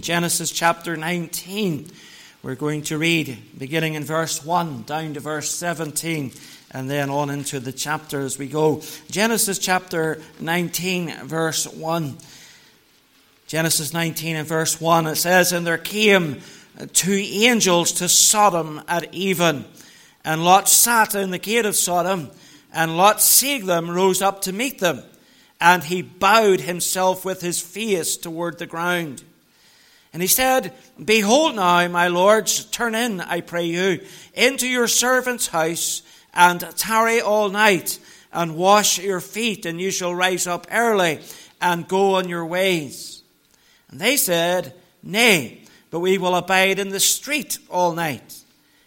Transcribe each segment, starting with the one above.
Genesis chapter 19. We're going to read beginning in verse 1 down to verse 17 and then on into the chapter as we go. Genesis chapter 19, verse 1. Genesis 19 and verse 1, it says, And there came two angels to Sodom at even, and Lot sat in the gate of Sodom, and Lot seeing them rose up to meet them, and he bowed himself with his face toward the ground. And he said, Behold now, my lords, turn in, I pray you, into your servant's house, and tarry all night, and wash your feet, and you shall rise up early, and go on your ways. And they said, Nay, but we will abide in the street all night.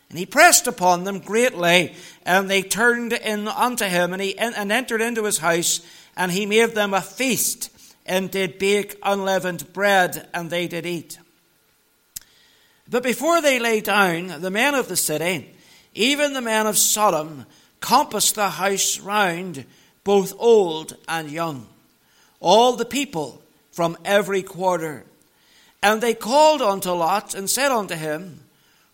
And he pressed upon them greatly, and they turned in unto him, and he and entered into his house, and he made them a feast and did bake unleavened bread, and they did eat. But before they lay down, the men of the city, even the men of Sodom, compassed the house round, both old and young, all the people from every quarter. And they called unto Lot and said unto him,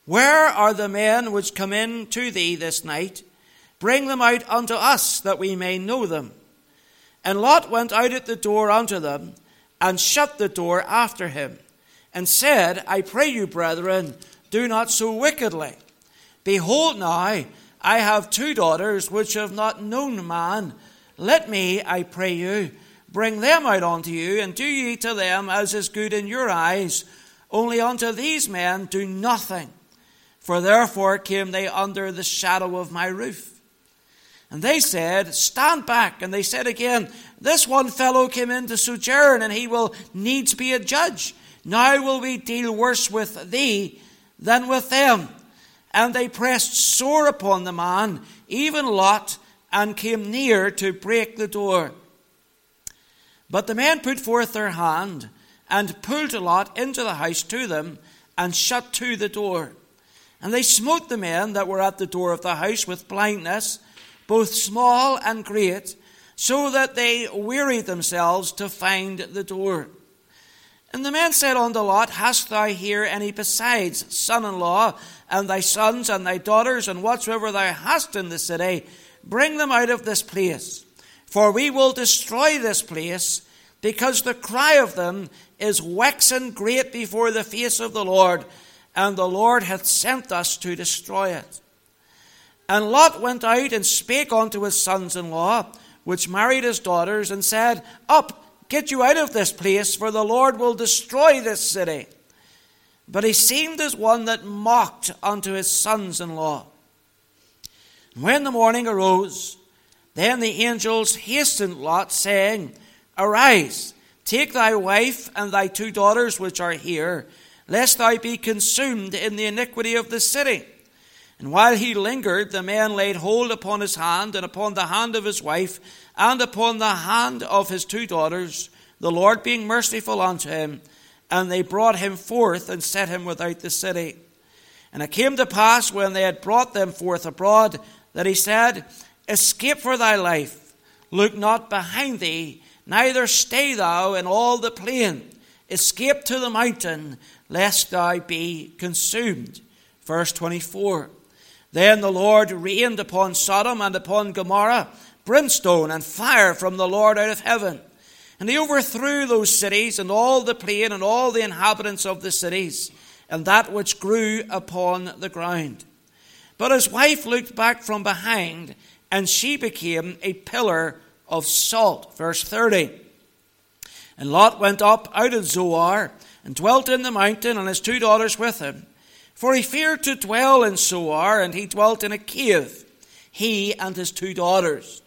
Where are the men which come in to thee this night? Bring them out unto us, that we may know them. And Lot went out at the door unto them, and shut the door after him, and said, I pray you, brethren, do not so wickedly. Behold, now, I have two daughters which have not known man. Let me, I pray you, bring them out unto you, and do ye to them as is good in your eyes. Only unto these men do nothing, for therefore came they under the shadow of my roof. And they said, Stand back. And they said again, This one fellow came in to sojourn, and he will needs be a judge. Now will we deal worse with thee than with them. And they pressed sore upon the man, even Lot, and came near to break the door. But the men put forth their hand, and pulled Lot into the house to them, and shut to the door. And they smote the men that were at the door of the house with blindness, both small and great, so that they wearied themselves to find the door. And the men said unto Lot, Hast thou here any besides son in law, and thy sons and thy daughters, and whatsoever thou hast in the city? Bring them out of this place. For we will destroy this place, because the cry of them is waxen great before the face of the Lord, and the Lord hath sent us to destroy it. And Lot went out and spake unto his sons in law, which married his daughters, and said, Up, get you out of this place, for the Lord will destroy this city. But he seemed as one that mocked unto his sons in law. When the morning arose, then the angels hastened Lot, saying, Arise, take thy wife and thy two daughters which are here, lest thou be consumed in the iniquity of the city. And while he lingered, the men laid hold upon his hand and upon the hand of his wife and upon the hand of his two daughters, the Lord being merciful unto him. And they brought him forth and set him without the city. And it came to pass when they had brought them forth abroad that he said, Escape for thy life, look not behind thee, neither stay thou in all the plain. Escape to the mountain, lest thou be consumed. Verse 24. Then the Lord rained upon Sodom and upon Gomorrah brimstone and fire from the Lord out of heaven. And he overthrew those cities and all the plain and all the inhabitants of the cities and that which grew upon the ground. But his wife looked back from behind, and she became a pillar of salt. Verse 30. And Lot went up out of Zoar and dwelt in the mountain, and his two daughters with him. For he feared to dwell in Zoar, and he dwelt in a cave, he and his two daughters.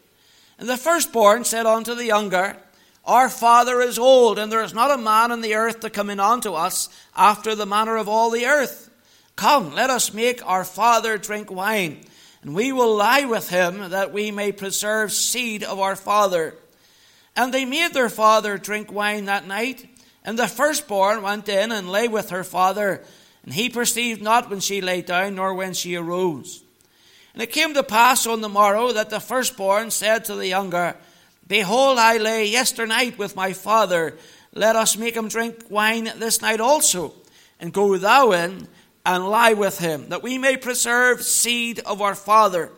And the firstborn said unto the younger, Our father is old, and there is not a man in the earth to come in unto us after the manner of all the earth. Come, let us make our father drink wine, and we will lie with him, that we may preserve seed of our father. And they made their father drink wine that night, and the firstborn went in and lay with her father. And he perceived not when she lay down, nor when she arose. And it came to pass on the morrow that the firstborn said to the younger, Behold, I lay yesternight with my father, let us make him drink wine this night also, and go thou in and lie with him, that we may preserve seed of our father.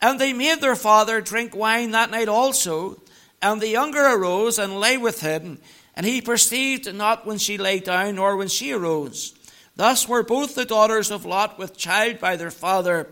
And they made their father drink wine that night also. And the younger arose and lay with him, and he perceived not when she lay down, nor when she arose. Thus were both the daughters of Lot with child by their father.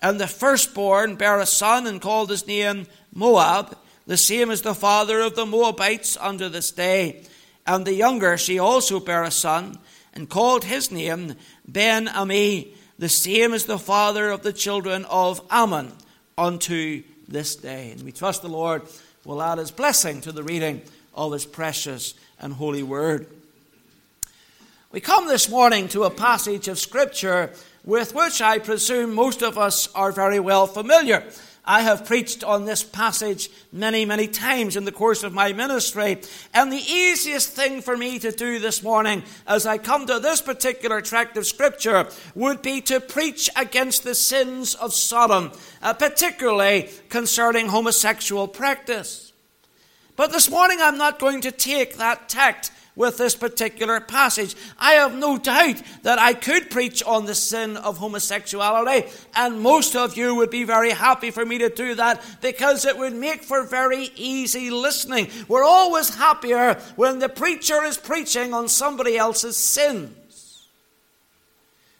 And the firstborn bare a son, and called his name Moab, the same as the father of the Moabites unto this day. And the younger she also bare a son, and called his name Ben Ami, the same as the father of the children of Ammon unto this day. And we trust the Lord will add his blessing to the reading of his precious and holy word. We come this morning to a passage of Scripture with which I presume most of us are very well familiar. I have preached on this passage many, many times in the course of my ministry. And the easiest thing for me to do this morning as I come to this particular tract of scripture would be to preach against the sins of Sodom, uh, particularly concerning homosexual practice. But this morning I'm not going to take that tact with this particular passage. I have no doubt that I could preach on the sin of homosexuality, and most of you would be very happy for me to do that because it would make for very easy listening. We're always happier when the preacher is preaching on somebody else's sins.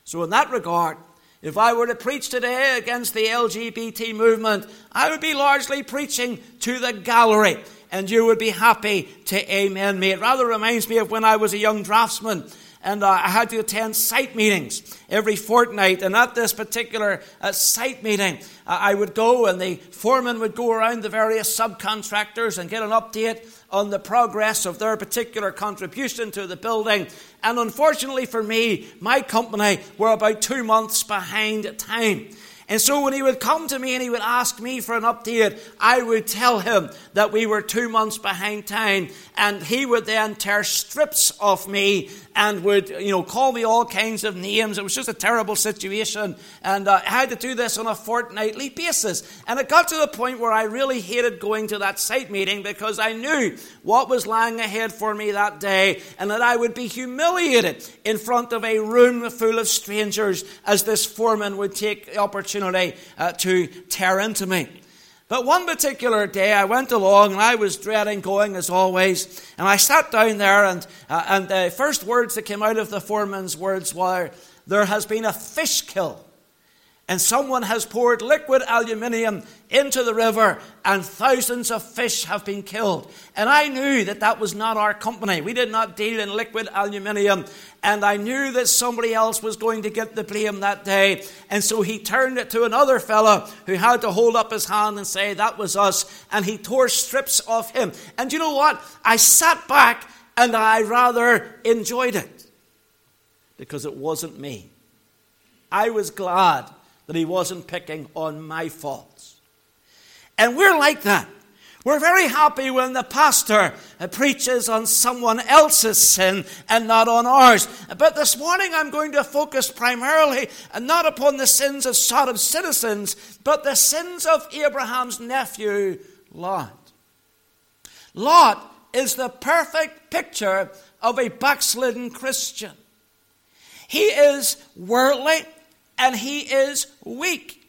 So, in that regard, if I were to preach today against the LGBT movement, I would be largely preaching to the gallery and you would be happy to amen me. It rather reminds me of when I was a young draftsman and uh, I had to attend site meetings every fortnight. And at this particular uh, site meeting, uh, I would go and the foreman would go around the various subcontractors and get an update on the progress of their particular contribution to the building. And unfortunately for me, my company were about two months behind time. And so when he would come to me and he would ask me for an update, I would tell him that we were two months behind time. And he would then tear strips off me and would, you know, call me all kinds of names. It was just a terrible situation. And uh, I had to do this on a fortnightly basis. And it got to the point where I really hated going to that site meeting because I knew what was lying ahead for me that day and that I would be humiliated in front of a room full of strangers as this foreman would take the opportunity uh, to tear into me. But one particular day I went along and I was dreading going as always. And I sat down there and, uh, and the first words that came out of the foreman's words were, There has been a fish kill and someone has poured liquid aluminium into the river, and thousands of fish have been killed. And I knew that that was not our company. We did not deal in liquid aluminium, and I knew that somebody else was going to get the blame that day. And so he turned it to another fellow who had to hold up his hand and say, That was us. And he tore strips off him. And you know what? I sat back and I rather enjoyed it because it wasn't me. I was glad that he wasn't picking on my faults. And we're like that. We're very happy when the pastor preaches on someone else's sin and not on ours. But this morning I'm going to focus primarily uh, not upon the sins of Sodom's citizens, but the sins of Abraham's nephew, Lot. Lot is the perfect picture of a backslidden Christian. He is worldly, and he is weak.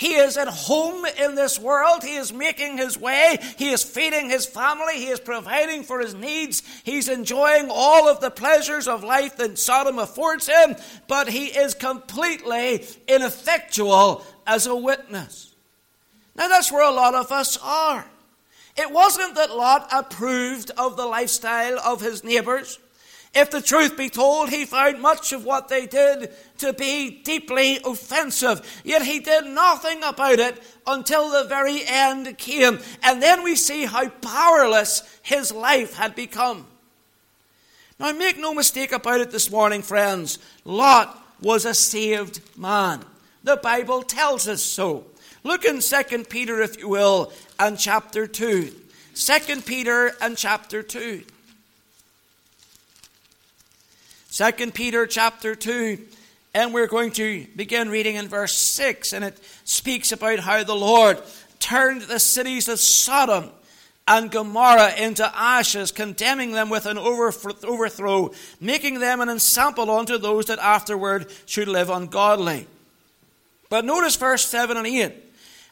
He is at home in this world. He is making his way. He is feeding his family. He is providing for his needs. He's enjoying all of the pleasures of life that Sodom affords him, but he is completely ineffectual as a witness. Now, that's where a lot of us are. It wasn't that Lot approved of the lifestyle of his neighbors. If the truth be told, he found much of what they did to be deeply offensive. Yet he did nothing about it until the very end came. And then we see how powerless his life had become. Now, make no mistake about it this morning, friends. Lot was a saved man. The Bible tells us so. Look in 2 Peter, if you will, and chapter 2. 2 Peter and chapter 2. 2 Peter chapter 2, and we're going to begin reading in verse 6, and it speaks about how the Lord turned the cities of Sodom and Gomorrah into ashes, condemning them with an overthrow, making them an ensample unto those that afterward should live ungodly. But notice verse 7 and 8.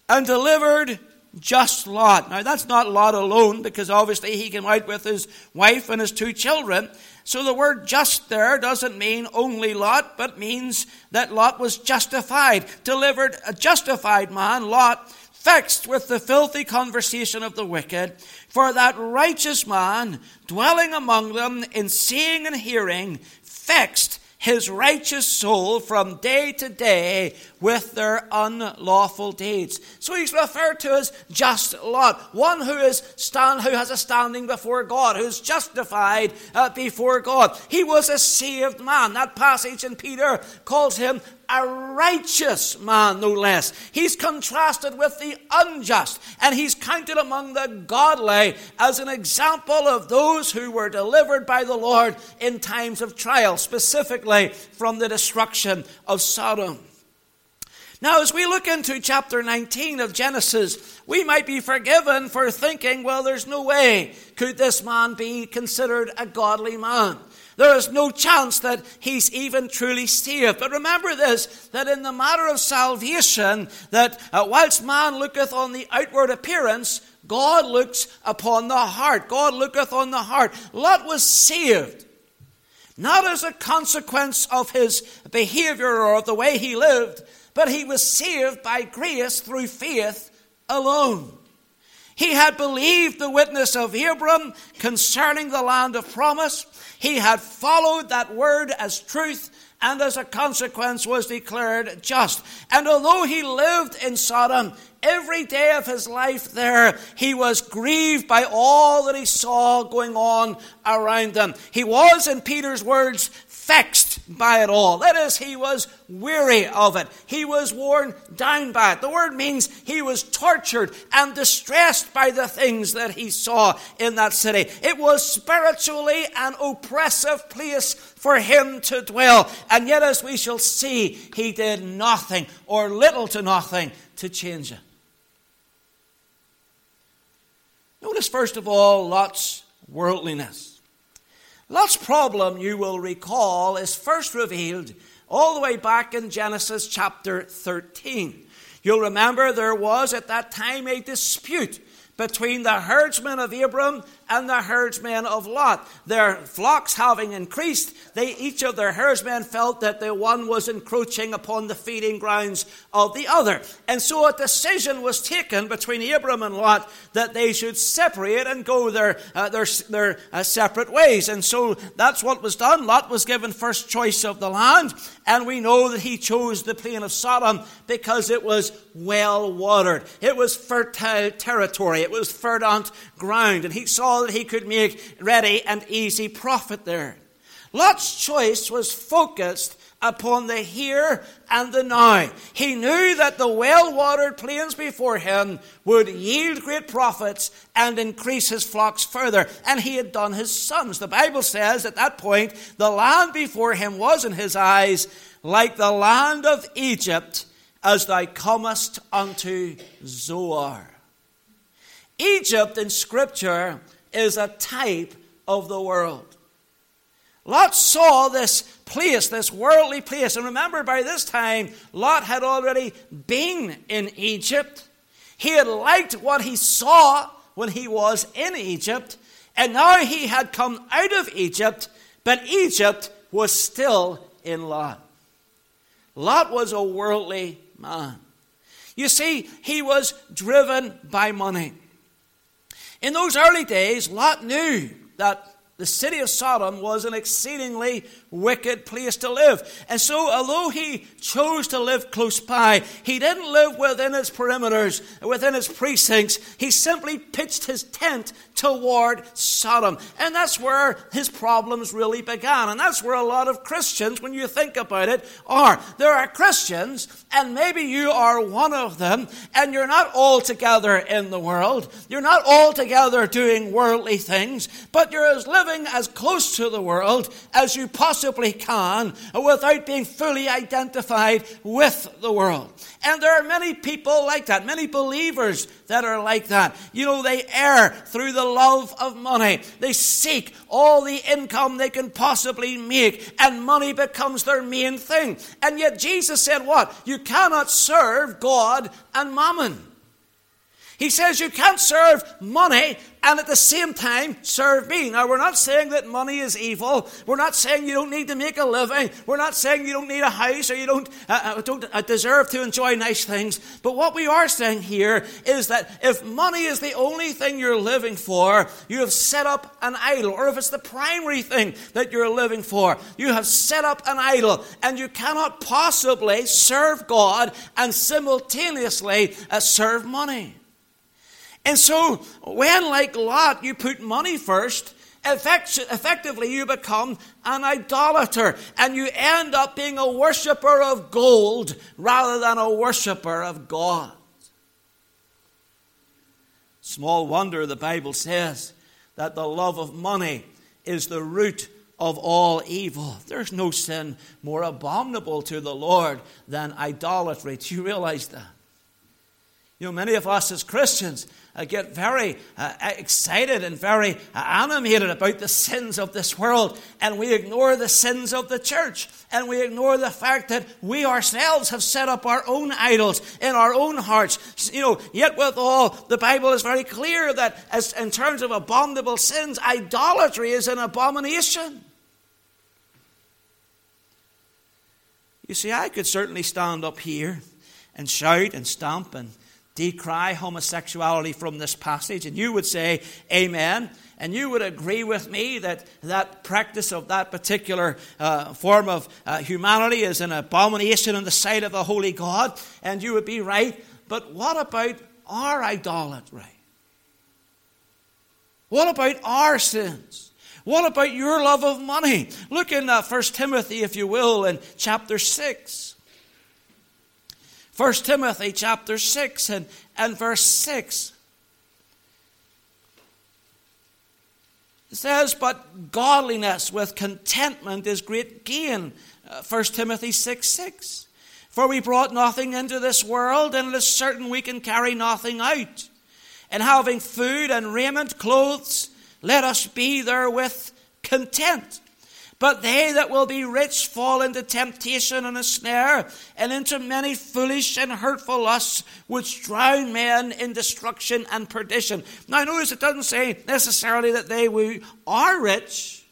And delivered just Lot. Now, that's not Lot alone, because obviously he came out with his wife and his two children. So the word just there doesn't mean only Lot, but means that Lot was justified. Delivered a justified man, Lot, vexed with the filthy conversation of the wicked. For that righteous man, dwelling among them in seeing and hearing, vexed his righteous soul from day to day with their unlawful deeds. So he's referred to as just Lot, one who is stand, who has a standing before God, who's justified uh, before God. He was a saved man. That passage in Peter calls him a righteous man, no less. He's contrasted with the unjust, and he's counted among the godly as an example of those who were delivered by the Lord in times of trial, specifically from the destruction of Sodom. Now, as we look into chapter 19 of Genesis, we might be forgiven for thinking, well, there's no way could this man be considered a godly man. There is no chance that he's even truly saved. But remember this, that in the matter of salvation, that uh, whilst man looketh on the outward appearance, God looks upon the heart. God looketh on the heart. Lot was saved. Not as a consequence of his behavior or of the way he lived, but he was saved by grace through faith alone. He had believed the witness of Abram concerning the land of promise. He had followed that word as truth and as a consequence was declared just. And although he lived in Sodom, every day of his life there, he was grieved by all that he saw going on around them. He was, in Peter's words, vexed by it all. That is, he was weary of it. He was worn down by it. The word means he was tortured and distressed by the things that he saw in that city. It was spiritually an oppressive place for him to dwell. And yet, as we shall see, he did nothing or little to nothing to change it. Notice, first of all, Lot's worldliness. Lot's problem, you will recall, is first revealed all the way back in Genesis chapter 13. You'll remember there was at that time a dispute between the herdsmen of Abram and the herdsmen of Lot. Their flocks having increased, they each of their herdsmen felt that the one was encroaching upon the feeding grounds of the other. And so a decision was taken between Abram and Lot that they should separate and go their, uh, their, their uh, separate ways. And so that's what was done. Lot was given first choice of the land, and we know that he chose the plain of Sodom because it was well watered. It was fertile territory. It was verdant ground. And he saw that he could make ready and easy profit there. Lot's choice was focused upon the here and the now. He knew that the well watered plains before him would yield great profits and increase his flocks further. And he had done his sons. The Bible says at that point, the land before him was in his eyes like the land of Egypt as thou comest unto Zoar. Egypt in Scripture is a type of the world. Lot saw this place, this worldly place. And remember, by this time, Lot had already been in Egypt. He had liked what he saw when he was in Egypt. And now he had come out of Egypt, but Egypt was still in Lot. Lot was a worldly man. You see, he was driven by money. In those early days, Lot knew that the city of Sodom was an exceedingly wicked place to live. And so, although he chose to live close by, he didn't live within its perimeters, within its precincts. He simply pitched his tent toward Sodom. And that's where his problems really began. And that's where a lot of Christians, when you think about it, are. There are Christians, and maybe you are one of them, and you're not all together in the world. You're not all together doing worldly things, but you're as living living as close to the world as you possibly can without being fully identified with the world. And there are many people like that, many believers that are like that. You know, they err through the love of money. They seek all the income they can possibly make, and money becomes their main thing. And yet Jesus said, What? You cannot serve God and mammon. He says you can't serve money and at the same time serve me. Now, we're not saying that money is evil. We're not saying you don't need to make a living. We're not saying you don't need a house or you don't, uh, uh don't uh, deserve to enjoy nice things. But what we are saying here is that if money is the only thing you're living for, you have set up an idol. Or if it's the primary thing that you're living for, you have set up an idol. And you cannot possibly serve God and simultaneously uh, serve money. And so, when, like Lot, you put money first, effect- effectively you become an idolater and you end up being a worshiper of gold rather than a worshiper of God. Small wonder the Bible says that the love of money is the root of all evil. There's no sin more abominable to the Lord than idolatry. Do you realize that? You know, many of us as Christians uh, get very uh, excited and very uh, animated about the sins of this world, and we ignore the sins of the church, and we ignore the fact that we ourselves have set up our own idols in our own hearts. You know, yet with all, the Bible is very clear that as in terms of abominable sins, idolatry is an abomination. You see, I could certainly stand up here and shout and stamp and decry homosexuality from this passage, and you would say, Amen. And you would agree with me that that practice of that particular uh, form of uh, humanity is an abomination in the sight of the Holy God, and you would be right. But what about our idolatry? What about our sins? What about your love of money? Look in uh, 1 Timothy, if you will, in chapter 6. 1 Timothy chapter 6 and, and verse 6. It says, But godliness with contentment is great gain. Uh, 1 Timothy 6 6. For we brought nothing into this world, and it is certain we can carry nothing out. And having food and raiment, clothes, let us be therewith content. But they that will be rich fall into temptation and a snare, and into many foolish and hurtful lusts, which drown men in destruction and perdition. Now, notice it doesn't say necessarily that they who are rich,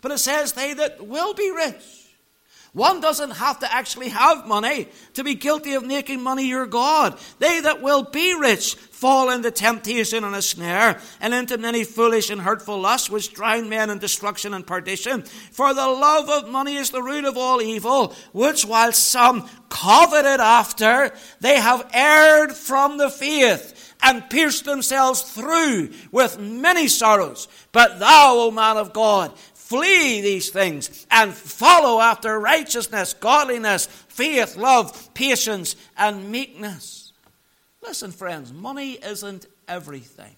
but it says they that will be rich. One doesn't have to actually have money to be guilty of making money your God. They that will be rich fall into temptation and a snare, and into many foolish and hurtful lusts, which drown men in destruction and perdition. For the love of money is the root of all evil, which while some coveted after, they have erred from the faith and pierced themselves through with many sorrows. But thou, O man of God, Flee these things and follow after righteousness, godliness, faith, love, patience, and meekness. Listen, friends, money isn't everything.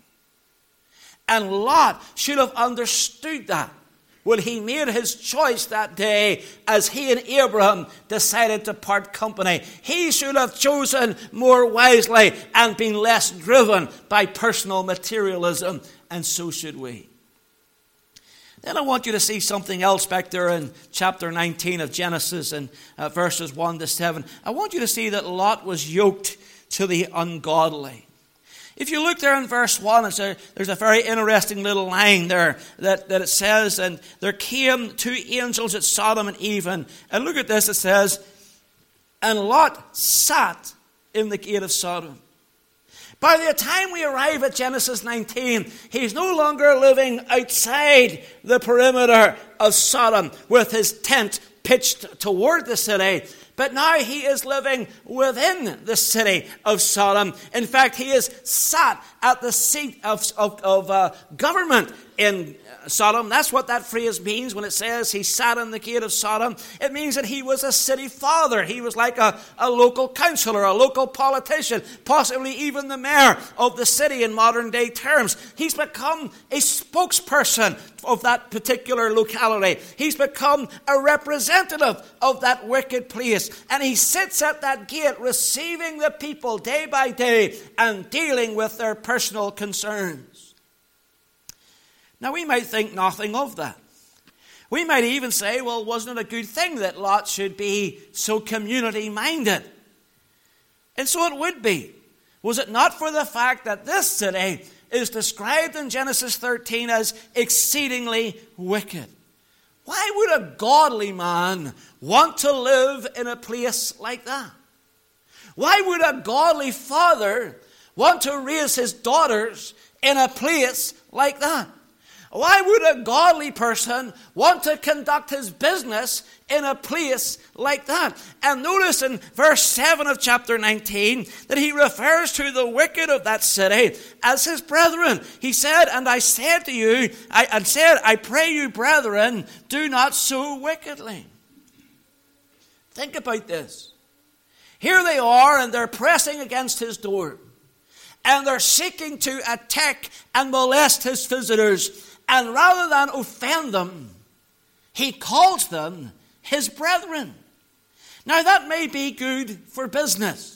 And Lot should have understood that when he made his choice that day as he and Abraham decided to part company. He should have chosen more wisely and been less driven by personal materialism, and so should we. Then I want you to see something else back there in chapter 19 of Genesis and uh, verses 1 to 7. I want you to see that Lot was yoked to the ungodly. If you look there in verse 1, a, there's a very interesting little line there that, that it says, And there came two angels at Sodom and Even. And look at this, it says, And Lot sat in the gate of Sodom. By the time we arrive at Genesis 19, he's no longer living outside the perimeter of Sodom with his tent pitched toward the city, but now he is living within the city of Sodom. In fact, he is sat at the seat of, of, of uh, government in Sodom. That's what that phrase means when it says he sat in the gate of Sodom. It means that he was a city father. He was like a, a local councillor, a local politician, possibly even the mayor of the city in modern day terms. He's become a spokesperson of that particular locality. He's become a representative of that wicked place. And he sits at that gate receiving the people day by day and dealing with their personal concerns. Now, we might think nothing of that. We might even say, well, wasn't it a good thing that Lot should be so community minded? And so it would be. Was it not for the fact that this city is described in Genesis 13 as exceedingly wicked? Why would a godly man want to live in a place like that? Why would a godly father want to raise his daughters in a place like that? Why would a godly person want to conduct his business in a place like that? And notice in verse 7 of chapter 19 that he refers to the wicked of that city as his brethren. He said, And I said to you, I and said, I pray you, brethren, do not so wickedly. Think about this. Here they are, and they're pressing against his door. And they're seeking to attack and molest his visitors. And rather than offend them, he calls them his brethren. Now, that may be good for business.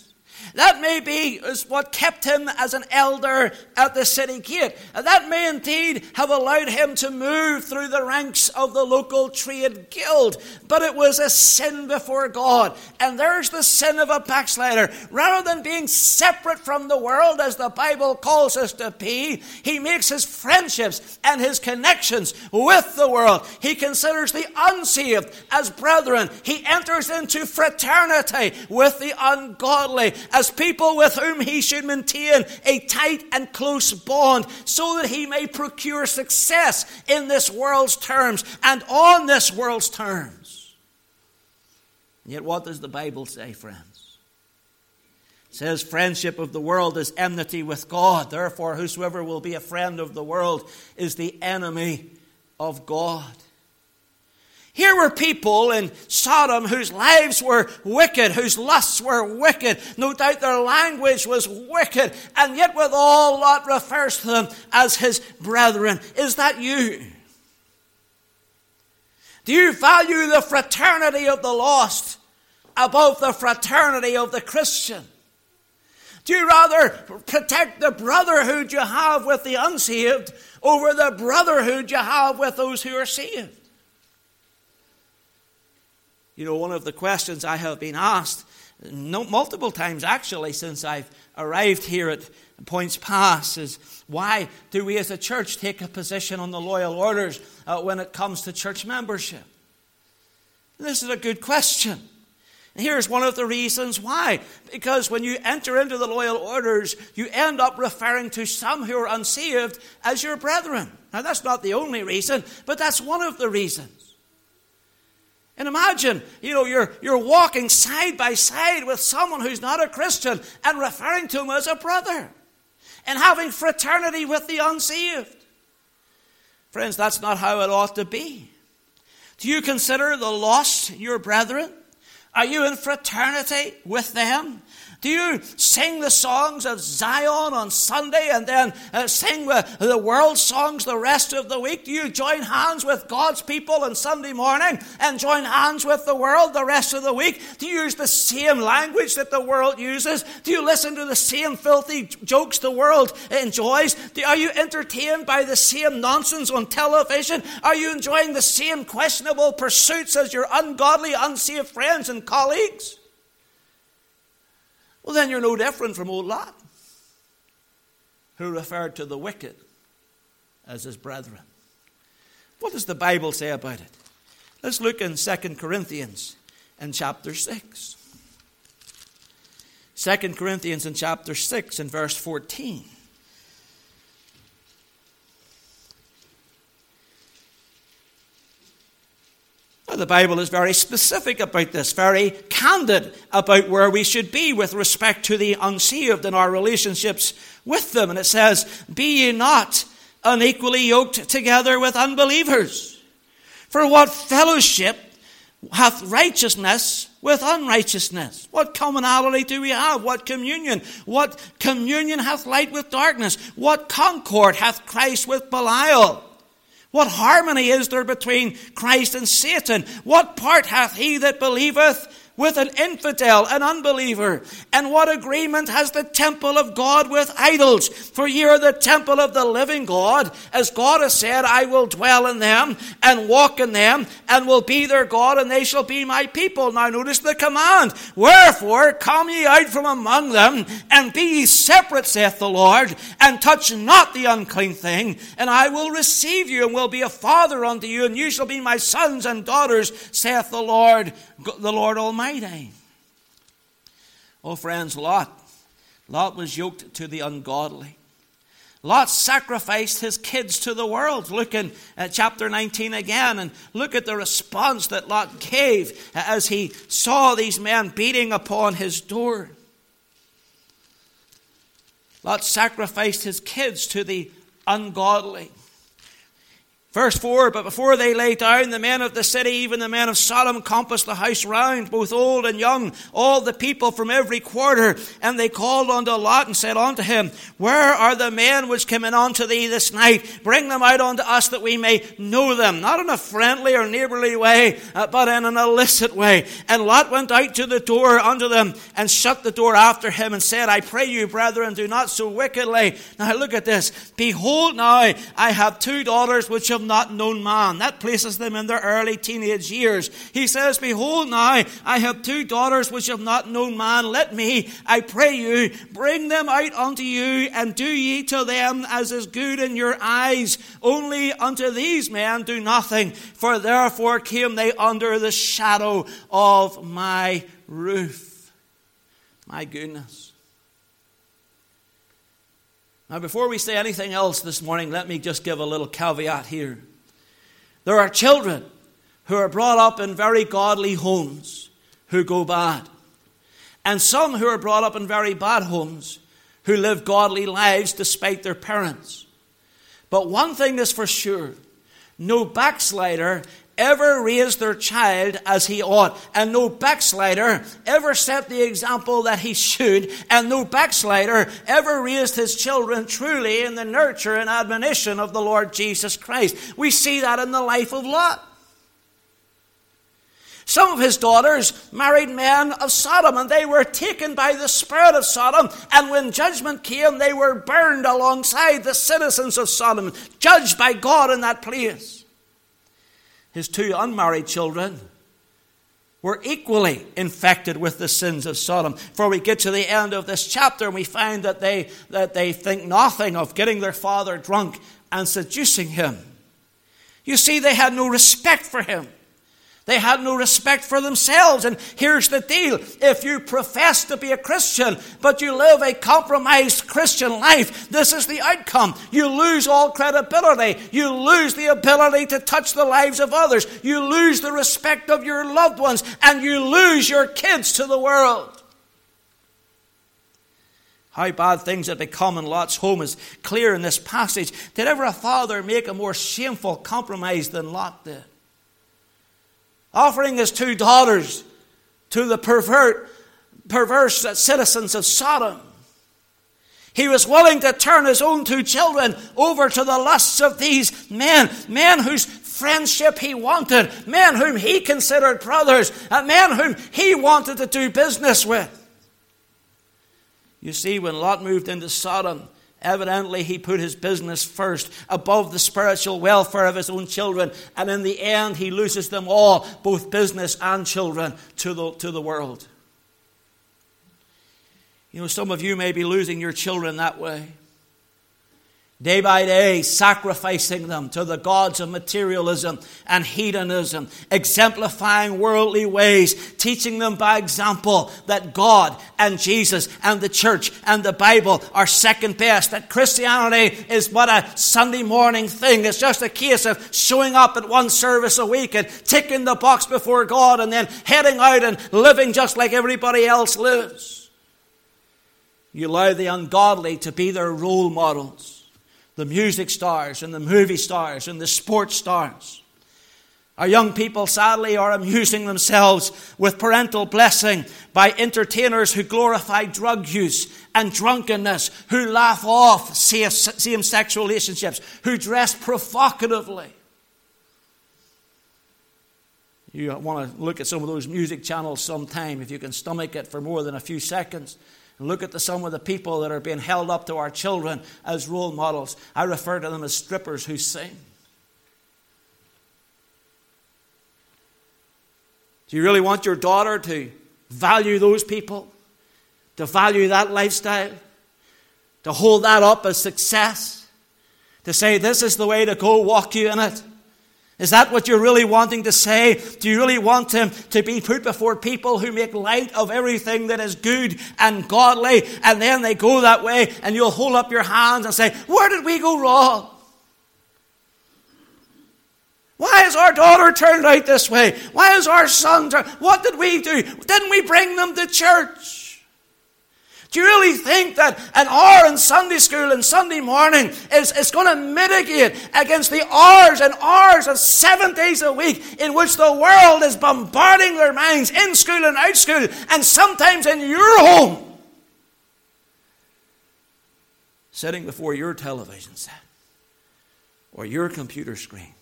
That may be what kept him as an elder at the city gate. That may indeed have allowed him to move through the ranks of the local trade guild. But it was a sin before God. And there's the sin of a backslider. Rather than being separate from the world, as the Bible calls us to be, he makes his friendships and his connections with the world. He considers the unsaved as brethren. He enters into fraternity with the ungodly as people with whom he should maintain a tight and close bond so that he may procure success in this world's terms and on this world's terms. And yet, what does the Bible say, friends? It says, Friendship of the world is enmity with God. Therefore, whosoever will be a friend of the world is the enemy of God. Here were people in Sodom whose lives were wicked, whose lusts were wicked. No doubt their language was wicked, and yet with all Lot refers to them as his brethren. Is that you? Do you value the fraternity of the lost above the fraternity of the Christian? Do you rather protect the brotherhood you have with the unsaved over the brotherhood you have with those who are saved? You know, one of the questions I have been asked no, multiple times actually since I've arrived here at Poyntzpass is why do we as a church take a position on the loyal orders uh, when it comes to church membership? This is a good question. Here's one of the reasons why. Because when you enter into the loyal orders, you end up referring to some who are unsaved as your brethren. Now, that's not the only reason, but that's one of the reasons. And imagine, you know, you're, you're walking side by side with someone who's not a Christian and referring to him as a brother and having fraternity with the unsaved. Friends, that's not how it ought to be. Do you consider the lost your brethren? Are you in fraternity with them? Do you sing the songs of Zion on Sunday and then uh, sing the world songs the rest of the week? Do you join hands with God's people on Sunday morning and join hands with the world the rest of the week? Do you use the same language that the world uses? Do you listen to the same filthy jokes the world enjoys? Do, are you entertained by the same nonsense on television? Are you enjoying the same questionable pursuits as your ungodly, unsaved friends and colleagues? Well, then you're no different from old Lot, who referred to the wicked as his brethren. What does the Bible say about it? Let's look in 2 Corinthians in chapter 6. 2 Corinthians in chapter 6 and verse 14. The Bible is very specific about this, very candid about where we should be with respect to the unsaved and our relationships with them. And it says, Be ye not unequally yoked together with unbelievers. For what fellowship hath righteousness with unrighteousness? What commonality do we have? What communion? What communion hath light with darkness? What concord hath Christ with Belial? What harmony is there between Christ and Satan? What part hath he that believeth with an infidel, an unbeliever? And what agreement has the temple of God with idols? For ye are the temple of the living God. As God has said, I will dwell in them and walk in them and will be their God and they shall be my people. Now notice the command. Wherefore come ye out from among them and be ye separate, saith the Lord, and touch not the unclean thing, and I will receive you and will be a father unto you, and you shall be my sons and daughters, saith the Lord, the Lord Almighty. Oh, friends, Lot. Lot was yoked to the ungodly. Lot sacrificed his kids to the world. Look in uh, chapter 19 again and look at the response that Lot gave as he saw these men beating upon his door. Lot sacrificed his kids to the ungodly. Verse 4 But before they lay down, the men of the city, even the men of Sodom, compassed the house round, both old and young, all the people from every quarter. And they called unto Lot and said unto him, Where are the men which came in unto thee this night? Bring them out unto us that we may know them. Not in a friendly or neighborly way, uh, but in an illicit way. And Lot went out to the door unto them and shut the door after him and said, I pray you, brethren, do not so wickedly. Now look at this. Behold, now I have two daughters which not known man. That places them in their early teenage years. He says, Behold now, I have two daughters which have not known man. Let me, I pray you, bring them out unto you, and do ye to them as is good in your eyes. Only unto these men do nothing, for therefore came they under the shadow of my roof. My goodness. Now, before we say anything else this morning, let me just give a little caveat here. There are children who are brought up in very godly homes who go bad, and some who are brought up in very bad homes who live godly lives despite their parents. But one thing is for sure no backslider ever raised their child as he ought, and no backslider ever set the example that he should, and no backslider ever raised his children truly in the nurture and admonition of the Lord Jesus Christ. We see that in the life of Lot. Some of his daughters married men of Sodom, and they were taken by the spirit of Sodom. And when judgment came, they were burned alongside the citizens of Sodom, judged by God in that place his two unmarried children were equally infected with the sins of Sodom. For we get to the end of this chapter and we find that they, that they think nothing of getting their father drunk and seducing him. You see, they had no respect for him. They had no respect for themselves. And here's the deal. If you profess to be a Christian, but you live a compromised Christian life, this is the outcome. You lose all credibility. You lose the ability to touch the lives of others. You lose the respect of your loved ones. And you lose your kids to the world. How bad things had become in Lot's home is clear in this passage. Did ever a father make a more shameful compromise than Lot did? Offering his two daughters to the pervert, perverse citizens of Sodom. He was willing to turn his own two children over to the lusts of these men, men whose friendship he wanted, men whom he considered brothers, and men whom he wanted to do business with. You see, when Lot moved into Sodom, Evidently, he put his business first above the spiritual welfare of his own children, and in the end, he loses them all, both business and children, to the, to the world. You know, some of you may be losing your children that way day by day, sacrificing them to the gods of materialism and hedonism, exemplifying worldly ways, teaching them by example that God and Jesus and the church and the Bible are second best, that Christianity is but a Sunday morning thing. It's just a case of showing up at one service a week and ticking the box before God and then heading out and living just like everybody else lives. You allow the ungodly to be their role models the music stars and the movie stars and the sports stars. Our young people sadly are amusing themselves with parental blessing by entertainers who glorify drug use and drunkenness, who laugh off same sex relationships, who dress provocatively. You want to look at some of those music channels sometime if you can stomach it for more than a few seconds. And look at the, some of the people that are being held up to our children as role models. I refer to them as strippers who sing. Do you really want your daughter to value those people? To value that lifestyle? To hold that up as success? To say, this is the way to go, walk you in it? Is that what you're really wanting to say? Do you really want him to be put before people who make light of everything that is good and godly, and then they go that way, and you'll hold up your hands and say, Where did we go wrong? Why has our daughter turned out this way? Why has our son turned? What did we do? Didn't we bring them to church? Do you really think that an hour in Sunday school and Sunday morning is, is going to mitigate against the hours and hours of seven days a week in which the world is bombarding their minds in school and out school and sometimes in your home? Sitting before your television set or your computer screen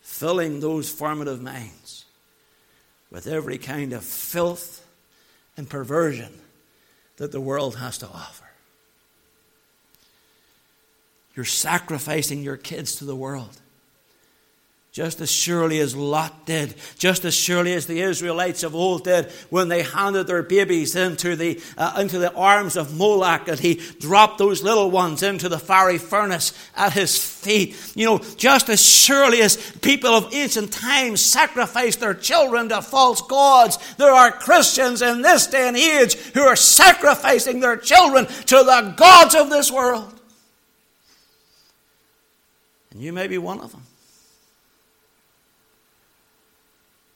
filling those formative minds with every kind of filth and perversion that the world has to offer. You're sacrificing your kids to the world. Just as surely as Lot did, just as surely as the Israelites of old did when they handed their babies into the, uh, into the arms of Moloch and he dropped those little ones into the fiery furnace at his feet. You know, just as surely as people of ancient times sacrificed their children to false gods, there are Christians in this day and age who are sacrificing their children to the gods of this world. And you may be one of them.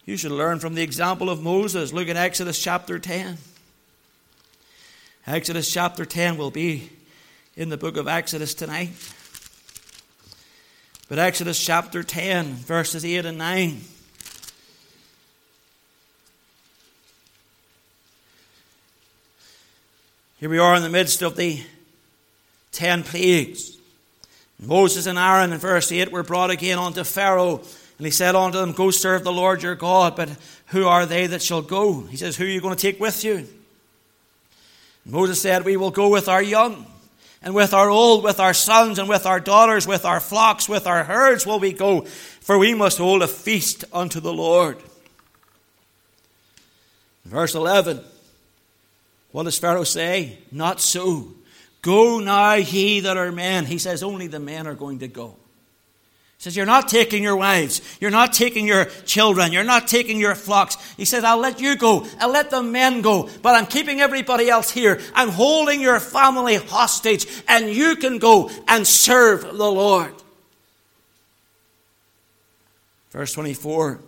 You should learn from the example of Moses. Look at Exodus chapter 10. Exodus chapter 10 will be in the book of Exodus tonight. But Exodus chapter 10, verses 8 and 9. Here we are in the midst of the ten plagues. Moses and Aaron in verse 8 were brought again unto Pharaoh and he said unto them, Go serve the Lord your God, but who are they that shall go? He says, Who are you going to take with you? And Moses said, We will go with our young, and with our old, with our sons, and with our daughters, with our flocks, with our herds will we go, for we must hold a feast unto the Lord. Verse 11. What does Pharaoh say? Not so. Go now, ye that are men. He says, Only the men are going to go says, You're not taking your wives. You're not taking your children. You're not taking your flocks. He says, I'll let you go. I'll let the men go. But I'm keeping everybody else here. I'm holding your family hostage. And you can go and serve the Lord. Verse 24.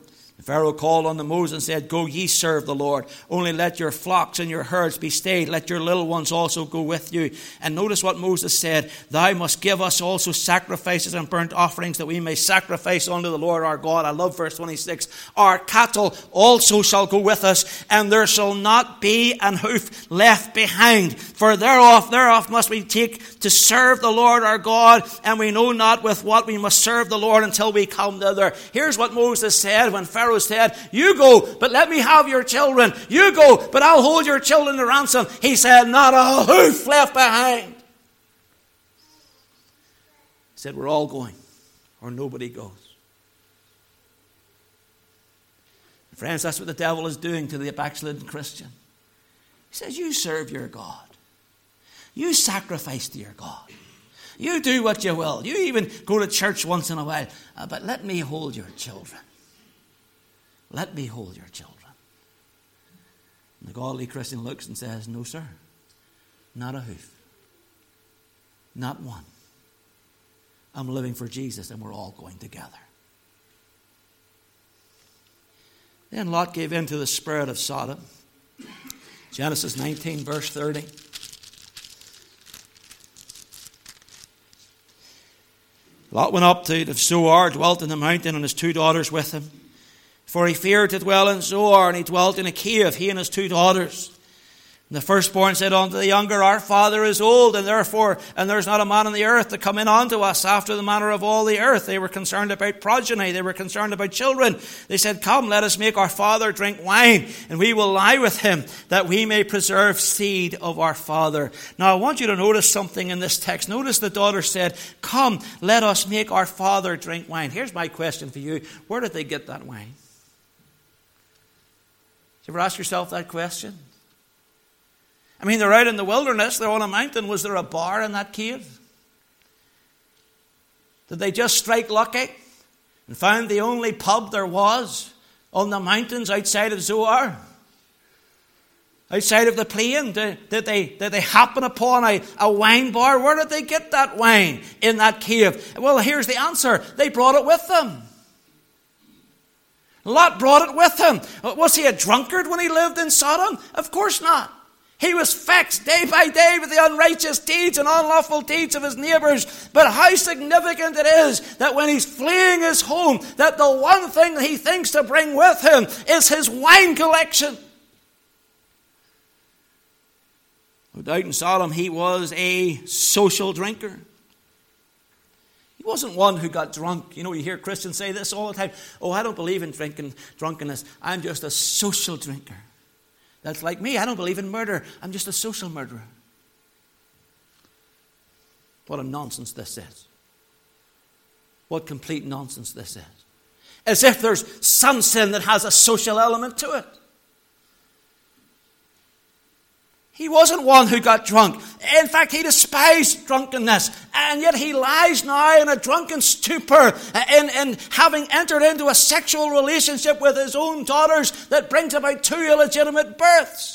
Pharaoh called unto Moses and said, Go ye serve the Lord. Only let your flocks and your herds be stayed. Let your little ones also go with you. And notice what Moses said Thou must give us also sacrifices and burnt offerings that we may sacrifice unto the Lord our God. I love verse 26. Our cattle also shall go with us, and there shall not be an hoof left behind. For thereof, thereof must we take to serve the Lord our God, and we know not with what we must serve the Lord until we come thither. Here's what Moses said when Pharaoh Pharaoh said, You go, but let me have your children. You go, but I'll hold your children to ransom. He said, Not a hoof left behind. He said, We're all going, or nobody goes. Friends, that's what the devil is doing to the backslidden Christian. He says, You serve your God. You sacrifice to your God. You do what you will. You even go to church once in a while. Uh, but let me hold your children. Let me hold your children. And the godly Christian looks and says, No, sir, not a hoof, not one. I'm living for Jesus, and we're all going together. Then Lot gave in to the spirit of Sodom. Genesis 19, verse 30. Lot went up to the Zoar, dwelt in the mountain, and his two daughters with him. For he feared to dwell in Zoar, and he dwelt in a cave, he and his two daughters. And the firstborn said unto the younger, Our father is old, and therefore, and there's not a man on the earth to come in unto us after the manner of all the earth. They were concerned about progeny. They were concerned about children. They said, Come, let us make our father drink wine, and we will lie with him, that we may preserve seed of our father. Now, I want you to notice something in this text. Notice the daughter said, Come, let us make our father drink wine. Here's my question for you Where did they get that wine? You ever ask yourself that question? I mean, they're out in the wilderness, they're on a mountain. Was there a bar in that cave? Did they just strike lucky and find the only pub there was on the mountains outside of Zoar? Outside of the plain? Did, did, they, did they happen upon a, a wine bar? Where did they get that wine in that cave? Well, here's the answer they brought it with them. Lot brought it with him. Uh, was he a drunkard when he lived in Sodom? Of course not. He was vexed day by day with the unrighteous deeds and unlawful deeds of his neighbors. But how significant it is that when he's fleeing his home, that the one thing he thinks to bring with him is his wine collection. No doubt in Sodom he was a social drinker. He wasn't one who got drunk. You know, you hear Christians say this all the time. Oh, I don't believe in drinking, drunkenness. I'm just a social drinker. That's like me. I don't believe in murder. I'm just a social murderer. What a nonsense this is. What complete nonsense this is. As if there's some sin that has a social element to it. He wasn't one who got drunk. In fact, he despised drunkenness. And yet he lies now in a drunken stupor uh, in, in having entered into a sexual relationship with his own daughters that brings about two illegitimate births.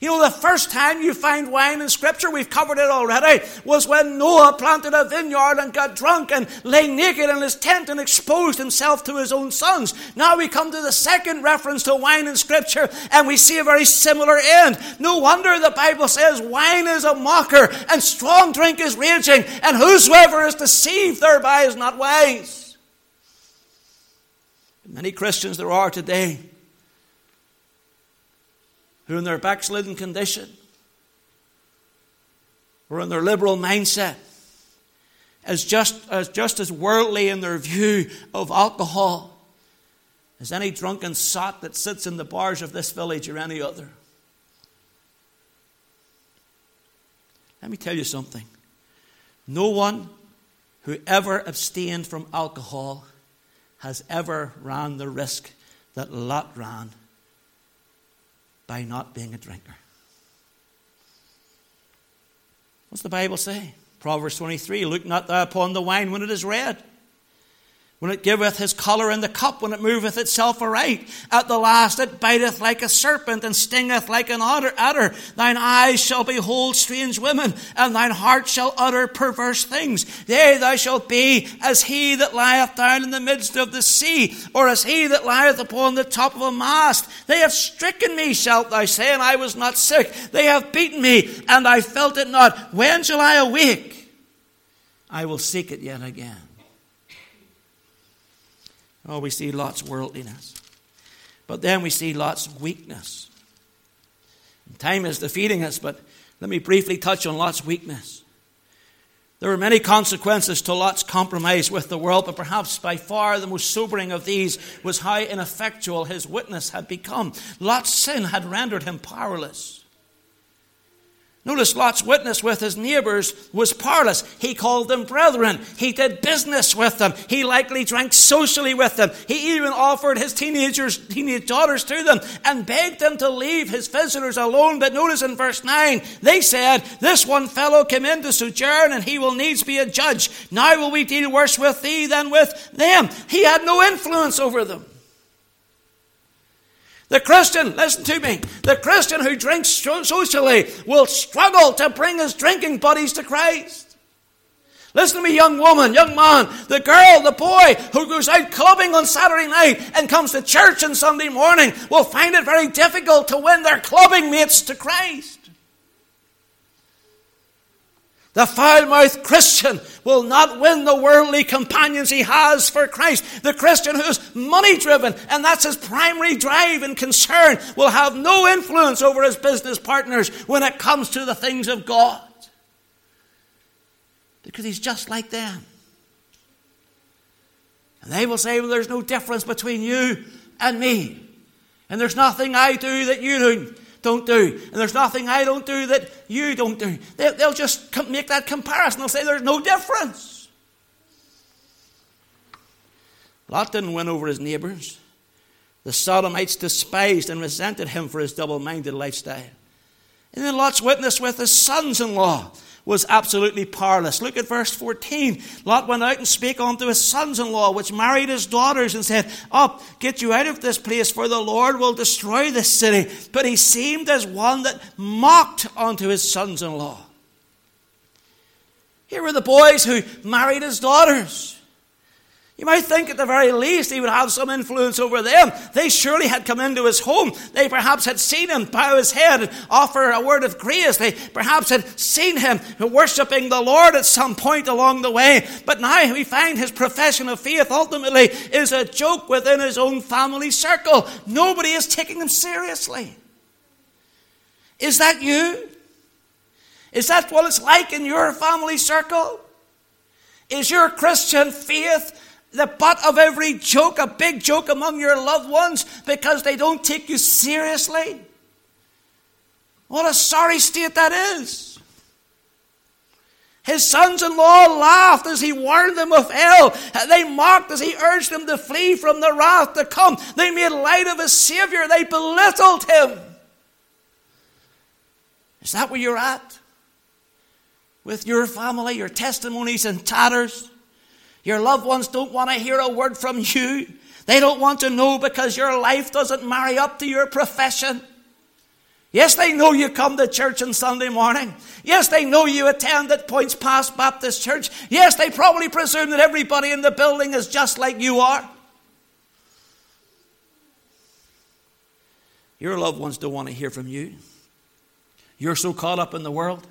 You know, the first time you find wine in Scripture, we've covered it already, was when Noah planted a vineyard and got drunk and lay naked in his tent and exposed himself to his own sons. Now we come to the second reference to wine in Scripture and we see a very similar end. No wonder the Bible says wine is a mocker and strong drink is raging, and whosoever is deceived thereby is not wise. Many Christians there are today who, in their backslidden condition or in their liberal mindset, as just as, just as worldly in their view of alcohol as any drunken sot that sits in the bars of this village or any other. Let me tell you something. No one who ever abstained from alcohol has ever ran the risk that Lot ran by not being a drinker. What's the Bible say? Proverbs 23 Look not thou upon the wine when it is red when it giveth his colour in the cup, when it moveth itself aright. At the last it biteth like a serpent and stingeth like an adder. Thine eyes shall behold strange women, and thine heart shall utter perverse things. Yea, thou shalt be as he that lieth down in the midst of the sea, or as he that lieth upon the top of a mast. They have stricken me, shalt thou say, and I was not sick. They have beaten me, and I felt it not. When shall I awake? I will seek it yet again. Oh, we see Lot's worldliness. But then we see Lot's weakness. Time is defeating us, but let me briefly touch on Lot's weakness. There were many consequences to Lot's compromise with the world, but perhaps by far the most sobering of these was how ineffectual his witness had become. Lot's sin had rendered him powerless. Notice Lot's witness with his neighbors was powerless. He called them brethren. He did business with them. He likely drank socially with them. He even offered his teenagers, teenage daughters to them and begged them to leave his visitors alone. But notice in verse 9, they said, This one fellow came in to sojourn and he will needs be a judge. Now will we deal worse with thee than with them. He had no influence over them. The Christian, listen to me, the Christian who drinks socially will struggle to bring his drinking buddies to Christ. Listen to me, young woman, young man, the girl, the boy who goes out clubbing on Saturday night and comes to church on Sunday morning will find it very difficult to win their clubbing mates to Christ. The foul mouthed Christian will not win the worldly companions he has for Christ. The Christian who's money driven and that's his primary drive and concern will have no influence over his business partners when it comes to the things of God. Because he's just like them. And they will say, Well, there's no difference between you and me. And there's nothing I do that you do don't do. And there's nothing I don't do that you don't do. They, will just make that comparison. They'll say there's no difference. Lot didn't win over his neighbors. The Sodomites despised and resented him for his double minded lifestyle. And then Lot's witness with his sons in law was absolutely powerless. Look at verse 14. Lot went out and spake unto his sons in law, which married his daughters, and said, Up, get you out of this place, for the Lord will destroy this city. But he seemed as one that mocked unto his sons in law. Here were the boys who married his daughters. You might think at the very least he would have some influence over them. They surely had come into his home. They perhaps had seen him bow his head and offer a word of grace. They perhaps had seen him worshipping the Lord at some point along the way. But now we find his profession of faith ultimately is a joke within his own family circle. Nobody is taking him seriously. Is that you? Is that what it's like in your family circle? Is your Christian faith the butt of every joke, a big joke among your loved ones because they don't take you seriously? What a sorry state that is. His sons in law laughed as he warned them of hell. They mocked as he urged them to flee from the wrath to come. They made light of his Savior. They belittled him. Is that where you're at? With your family, your testimonies in tatters? Your loved ones don't want to hear a word from you. They don't want to know because your life doesn't marry up to your profession. Yes, they know you come to church on Sunday morning. Yes, they know you attend at Poyntzpass Baptist Church. Yes, they probably presume that everybody in the building is just like you are. Your loved ones don't want to hear from you. You're so caught up in the world,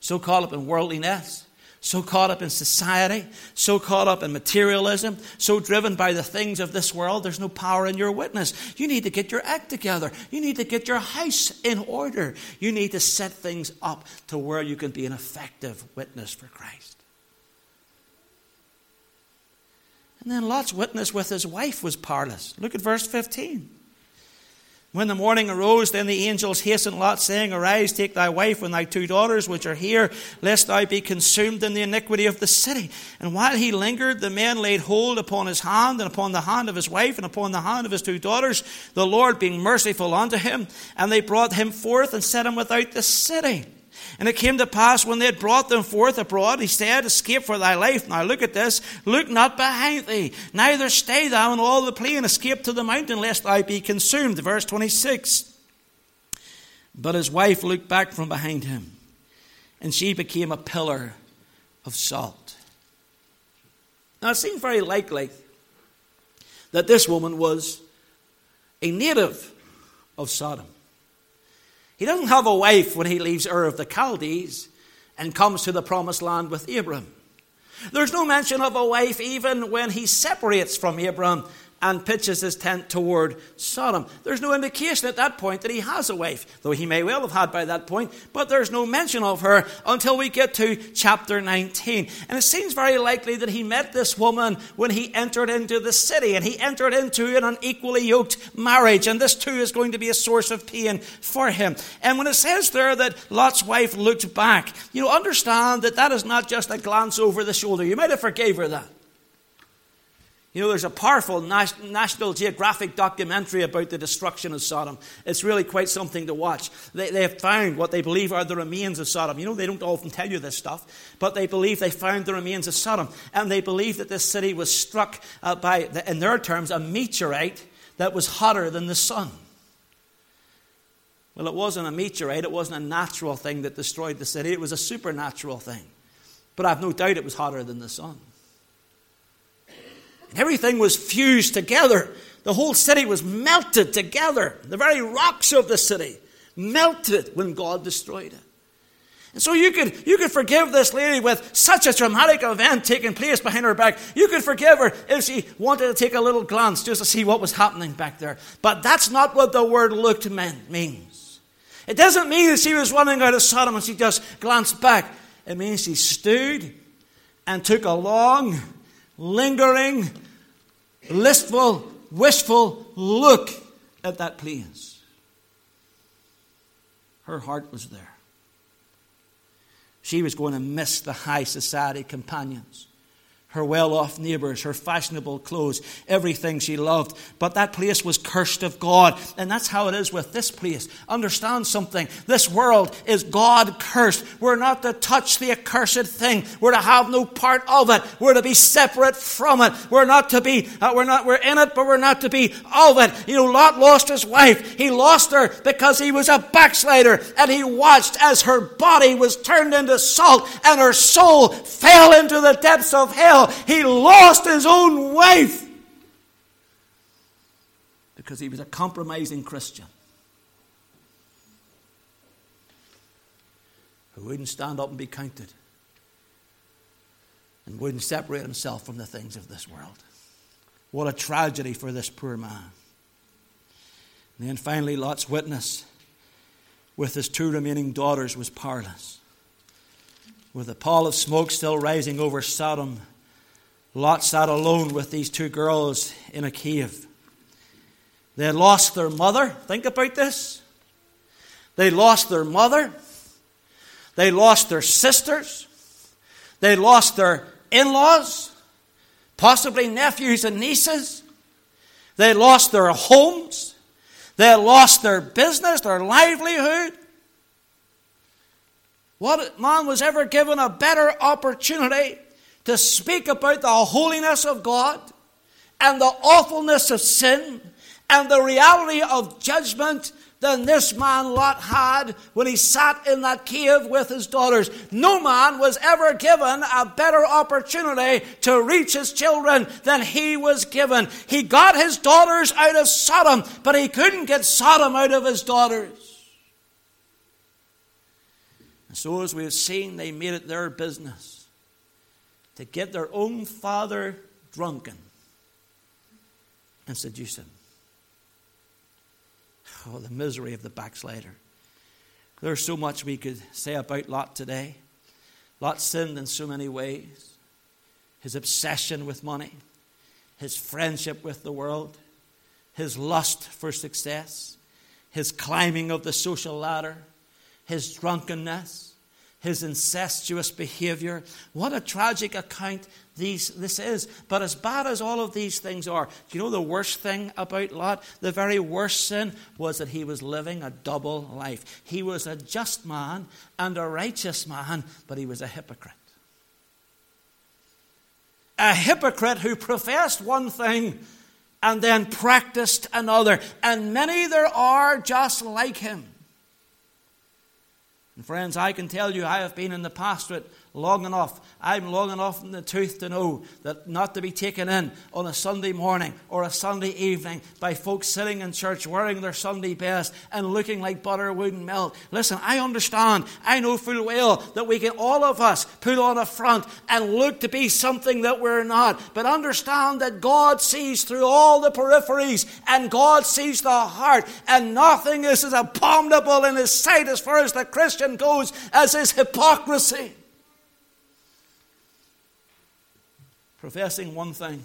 so caught up in worldliness, so caught up in society, so caught up in materialism, so driven by the things of this world, there's no power in your witness. You need to get your act together. You need to get your house in order. You need to set things up to where you can be an effective witness for Christ. And then Lot's witness with his wife was powerless. Look at verse 15. When the morning arose, then the angels hastened Lot, saying, Arise, take thy wife and thy two daughters which are here, lest thou be consumed in the iniquity of the city. And while he lingered, the men laid hold upon his hand, and upon the hand of his wife, and upon the hand of his two daughters, the Lord being merciful unto him. And they brought him forth and set him without the city. And it came to pass when they had brought them forth abroad, he said, Escape for thy life. Now look at this. Look not behind thee, neither stay thou in all the plain. Escape to the mountain, lest thou be consumed. Verse 26. But his wife looked back from behind him, and she became a pillar of salt. Now it seems very likely that this woman was a native of Sodom. He doesn't have a wife when he leaves Ur of the Chaldees and comes to the promised land with Abram. There's no mention of a wife even when he separates from Abram and pitches his tent toward Sodom. There's no indication at that point that he has a wife, though he may well have had by that point, but there's no mention of her until we get to chapter 19. And it seems very likely that he met this woman when he entered into the city, and he entered into an unequally yoked marriage, and this too is going to be a source of pain for him. And when it says there that Lot's wife looked back, you know, understand that that is not just a glance over the shoulder. You might have forgave her that. You know, there's a powerful National Geographic documentary about the destruction of Sodom. It's really quite something to watch. They, they have found what they believe are the remains of Sodom. You know, they don't often tell you this stuff, but they believe they found the remains of Sodom. And they believe that this city was struck uh, by, in their terms, a meteorite that was hotter than the sun. Well, it wasn't a meteorite, it wasn't a natural thing that destroyed the city, it was a supernatural thing. But I've no doubt it was hotter than the sun. And everything was fused together. The whole city was melted together. The very rocks of the city melted when God destroyed it. And so you could, you could forgive this lady with such a traumatic event taking place behind her back. You could forgive her if she wanted to take a little glance just to see what was happening back there. But that's not what the word looked means. It doesn't mean that she was running out of Sodom and she just glanced back. It means she stood and took a long, lingering, listful, wishful look at that place. Her heart was there. She was going to miss the high society companions her well off neighbours, her fashionable clothes, everything she loved. But that place was cursed of God. And that's how it is with this place. Understand something. This world is God cursed. We're not to touch the accursed thing. We're to have no part of it. We're to be separate from it. We're not to be, uh, we're not, we're in it, but we're not to be of it. You know, Lot lost his wife. He lost her because he was a backslider and he watched as her body was turned into salt and her soul fell into the depths of hell he lost his own wife because he was a compromising Christian who wouldn't stand up and be counted and wouldn't separate himself from the things of this world. What a tragedy for this poor man. And then finally, Lot's witness with his two remaining daughters was powerless. With a pall of smoke still rising over Sodom, Lot sat alone with these two girls in a cave. They had lost their mother. Think about this. They lost their mother. They lost their sisters. They lost their in laws, possibly nephews and nieces. They lost their homes. They lost their business, their livelihood. What man was ever given a better opportunity to speak about the holiness of God and the awfulness of sin and the reality of judgment than this man Lot had when he sat in that cave with his daughters. No man was ever given a better opportunity to reach his children than he was given. He got his daughters out of Sodom, but he couldn't get Sodom out of his daughters. And so, as we have seen, they made it their business to get their own father drunken. And seduce him. Oh, the misery of the backslider. There's so much we could say about Lot today. Lot sinned in so many ways. His obsession with money, his friendship with the world, his lust for success, his climbing of the social ladder, his drunkenness his incestuous behavior. What a tragic account these, this is. But as bad as all of these things are, do you know the worst thing about Lot? The very worst sin was that he was living a double life. He was a just man and a righteous man, but he was a hypocrite. A hypocrite who professed one thing and then practiced another. And many there are just like him. And friends, I can tell you I have been in the pastorate long enough. I'm long enough in the tooth to know that not to be taken in on a Sunday morning or a Sunday evening by folks sitting in church wearing their Sunday best and looking like butter wouldn't melt. Listen, I understand. I know full well that we can all of us put on a front and look to be something that we're not. But understand that God sees through all the peripheries and God sees the heart and nothing is as abominable in his sight as far as the Christian goes as his hypocrisy. Professing one thing,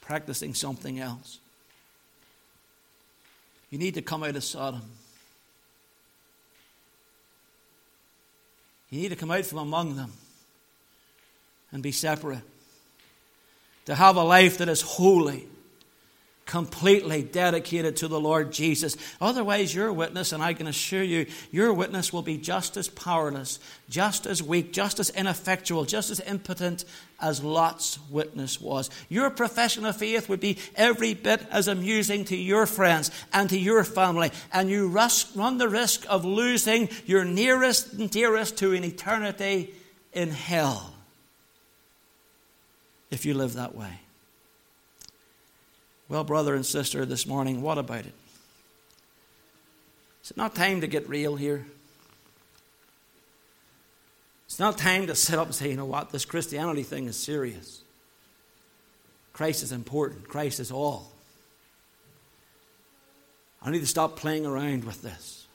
practicing something else. You need to come out of Sodom. You need to come out from among them and be separate. To have a life that is holy completely dedicated to the Lord Jesus. Otherwise, your witness, and I can assure you, your witness will be just as powerless, just as weak, just as ineffectual, just as impotent as Lot's witness was. Your profession of faith would be every bit as amusing to your friends and to your family, and you run the risk of losing your nearest and dearest to an eternity in hell if you live that way. Well, brother and sister, this morning, what about it? Is it not time to get real here? It's not time to sit up and say, you know what, this Christianity thing is serious. Christ is important, Christ is all. I need to stop playing around with this.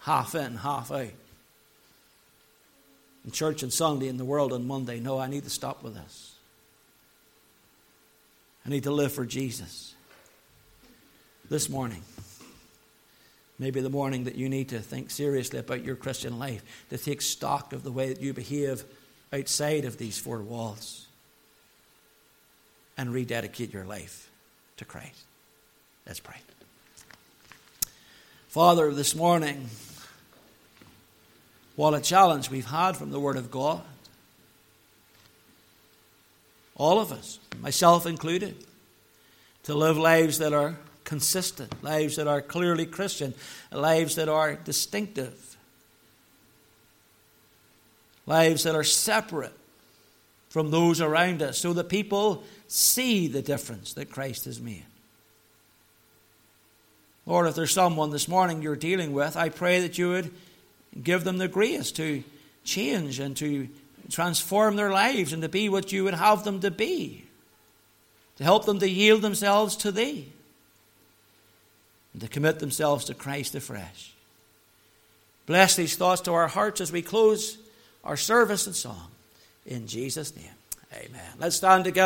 Half in, half out. In church on Sunday, in the world on Monday. No, I need to stop with this. I need to live for Jesus. This morning, maybe the morning that you need to think seriously about your Christian life, to take stock of the way that you behave outside of these four walls, and rededicate your life to Christ. Let's pray. Father, this morning, what a challenge we've had from the Word of God. All of us, myself included, to live lives that are consistent, lives that are clearly Christian, lives that are distinctive, lives that are separate from those around us so that people see the difference that Christ has made. Lord, if there's someone this morning you're dealing with, I pray that you would give them the grace to change and to transform their lives and to be what you would have them to be, to help them to yield themselves to Thee, and to commit themselves to Christ afresh. Bless these thoughts to our hearts as we close our service and song. In Jesus' name, amen. Let's stand together.